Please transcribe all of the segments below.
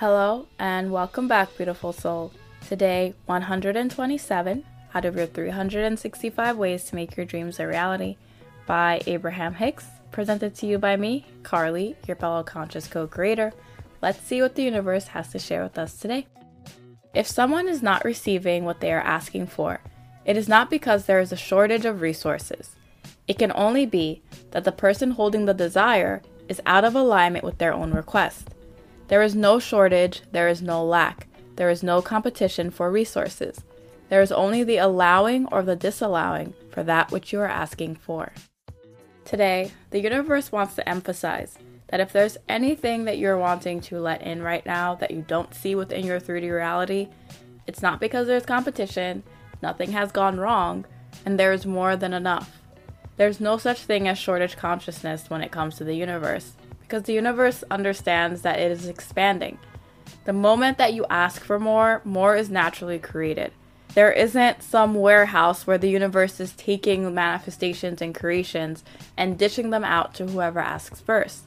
Hello and welcome back, beautiful soul. Today, 127 out of your 365 ways to make your dreams a reality by Abraham Hicks, presented to you by me, Carly, your fellow conscious co creator. Let's see what the universe has to share with us today. If someone is not receiving what they are asking for, it is not because there is a shortage of resources. It can only be that the person holding the desire is out of alignment with their own request. There is no shortage, there is no lack, there is no competition for resources. There is only the allowing or the disallowing for that which you are asking for. Today, the universe wants to emphasize that if there's anything that you're wanting to let in right now that you don't see within your 3D reality, it's not because there's competition, nothing has gone wrong, and there is more than enough. There's no such thing as shortage consciousness when it comes to the universe because the universe understands that it is expanding. The moment that you ask for more, more is naturally created. There isn't some warehouse where the universe is taking manifestations and creations and dishing them out to whoever asks first.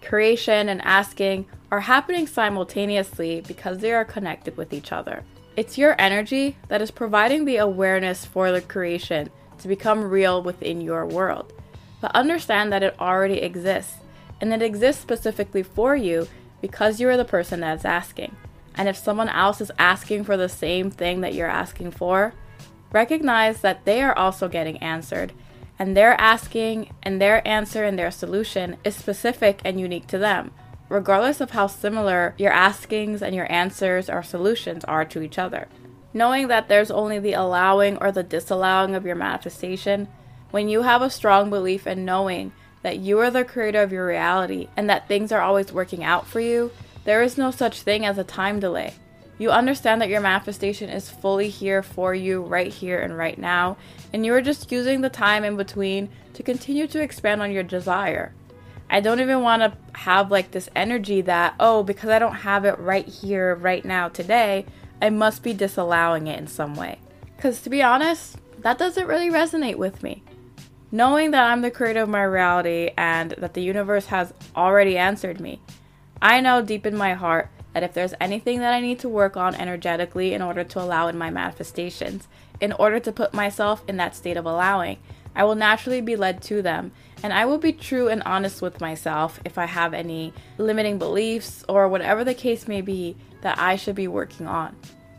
Creation and asking are happening simultaneously because they are connected with each other. It's your energy that is providing the awareness for the creation to become real within your world. But understand that it already exists and it exists specifically for you because you are the person that's asking. And if someone else is asking for the same thing that you're asking for, recognize that they are also getting answered. And their asking and their answer and their solution is specific and unique to them, regardless of how similar your askings and your answers or solutions are to each other. Knowing that there's only the allowing or the disallowing of your manifestation, when you have a strong belief in knowing that you are the creator of your reality and that things are always working out for you, there is no such thing as a time delay. You understand that your manifestation is fully here for you right here and right now, and you are just using the time in between to continue to expand on your desire. I don't even want to have like this energy that, oh, because I don't have it right here, right now, today, I must be disallowing it in some way. Because to be honest, that doesn't really resonate with me. Knowing that I'm the creator of my reality and that the universe has already answered me, I know deep in my heart that if there's anything that I need to work on energetically in order to allow in my manifestations, in order to put myself in that state of allowing, I will naturally be led to them. And I will be true and honest with myself if I have any limiting beliefs or whatever the case may be that I should be working on.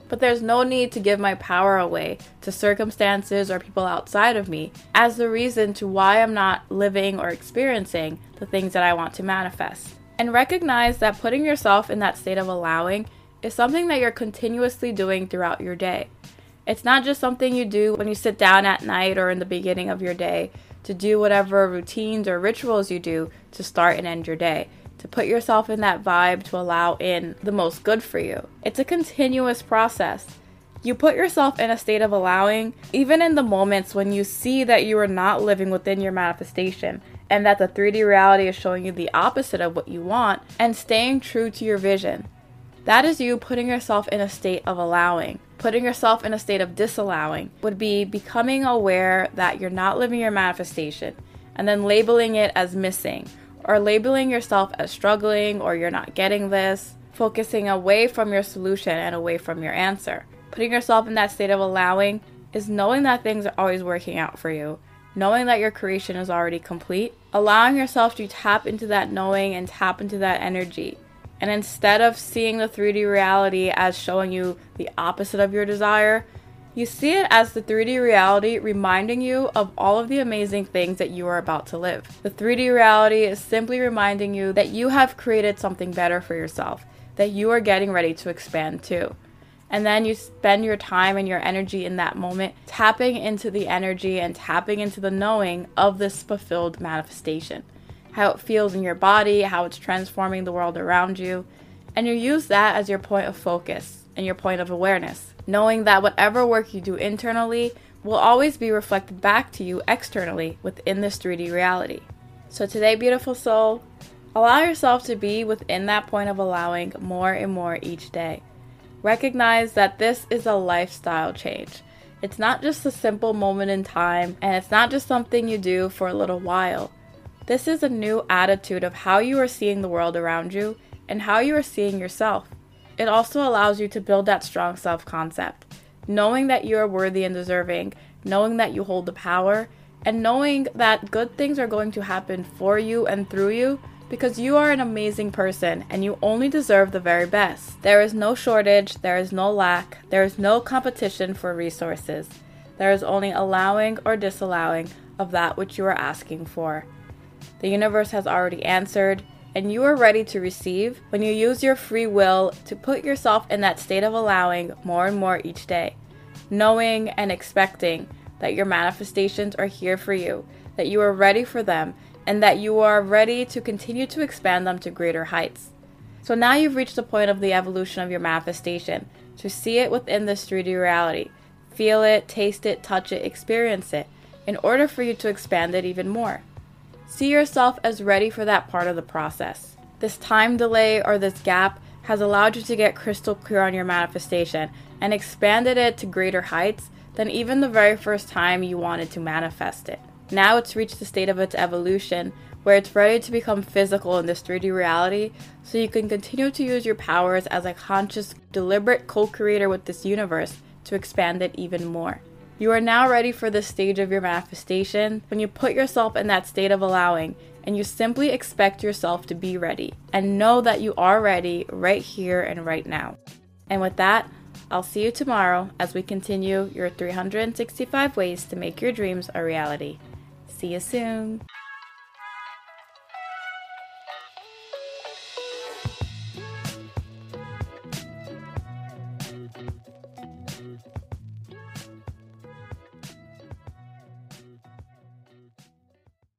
But there's no need to give my power away to circumstances or people outside of me as the reason to why I'm not living or experiencing the things that I want to manifest. And recognize that putting yourself in that state of allowing is something that you're continuously doing throughout your day. It's not just something you do when you sit down at night or in the beginning of your day to do whatever routines or rituals you do to start and end your day to put yourself in that vibe to allow in the most good for you. It's a continuous process. You put yourself in a state of allowing, even in the moments when you see that you are not living within your manifestation and that the 3D reality is showing you the opposite of what you want, and staying true to your vision. That is you putting yourself in a state of allowing. Putting yourself in a state of disallowing would be becoming aware that you're not living your manifestation and then labeling it as missing or labeling yourself as struggling or you're not getting this, focusing away from your solution and away from your answer. Putting yourself in that state of allowing is knowing that things are always working out for you, knowing that your creation is already complete, allowing yourself to tap into that knowing and tap into that energy. And instead of seeing the 3D reality as showing you the opposite of your desire, you see it as the 3D reality reminding you of all of the amazing things that you are about to live. The 3D reality is simply reminding you that you have created something better for yourself, that you are getting ready to expand to. And then you spend your time and your energy in that moment tapping into the energy and tapping into the knowing of this fulfilled manifestation. how it feels in your body, how it's transforming the world around you, and you use that as your point of focus and your point of awareness, knowing that whatever work you do internally will always be reflected back to you externally within this 3D reality. So, today, beautiful soul, allow yourself to be within that point of allowing more and more each day. Recognize that this is a lifestyle change. It's not just a simple moment in time, and it's not just something you do for a little while. This is a new attitude of how you are seeing the world around you and how you are seeing yourself. It also allows you to build that strong self concept, knowing that you are worthy and deserving, knowing that you hold the power, and knowing that good things are going to happen for you and through you because you are an amazing person and you only deserve the very best. There is no shortage, there is no lack, there is no competition for resources. There is only allowing or disallowing of that which you are asking for. The universe has already answered, and you are ready to receive when you use your free will to put yourself in that state of allowing more and more each day, knowing and expecting that your manifestations are here for you, that you are ready for them, and that you are ready to continue to expand them to greater heights. So now you've reached the point of the evolution of your manifestation to see it within this 3D reality. Feel it, taste it, touch it, experience it, in order for you to expand it even more. See yourself as ready for that part of the process. This time delay or this gap has allowed you to get crystal clear on your manifestation and expanded it to greater heights than even the very first time you wanted to manifest it. Now it's reached the state of its evolution where it's ready to become physical in this 3D reality so you can continue to use your powers as a conscious, deliberate co creator with this universe to expand it even more. You are now ready for this stage of your manifestation when you put yourself in that state of allowing and you simply expect yourself to be ready and know that you are ready right here and right now. And with that, I'll see you tomorrow as we continue your 365 ways to make your dreams a reality. See you soon.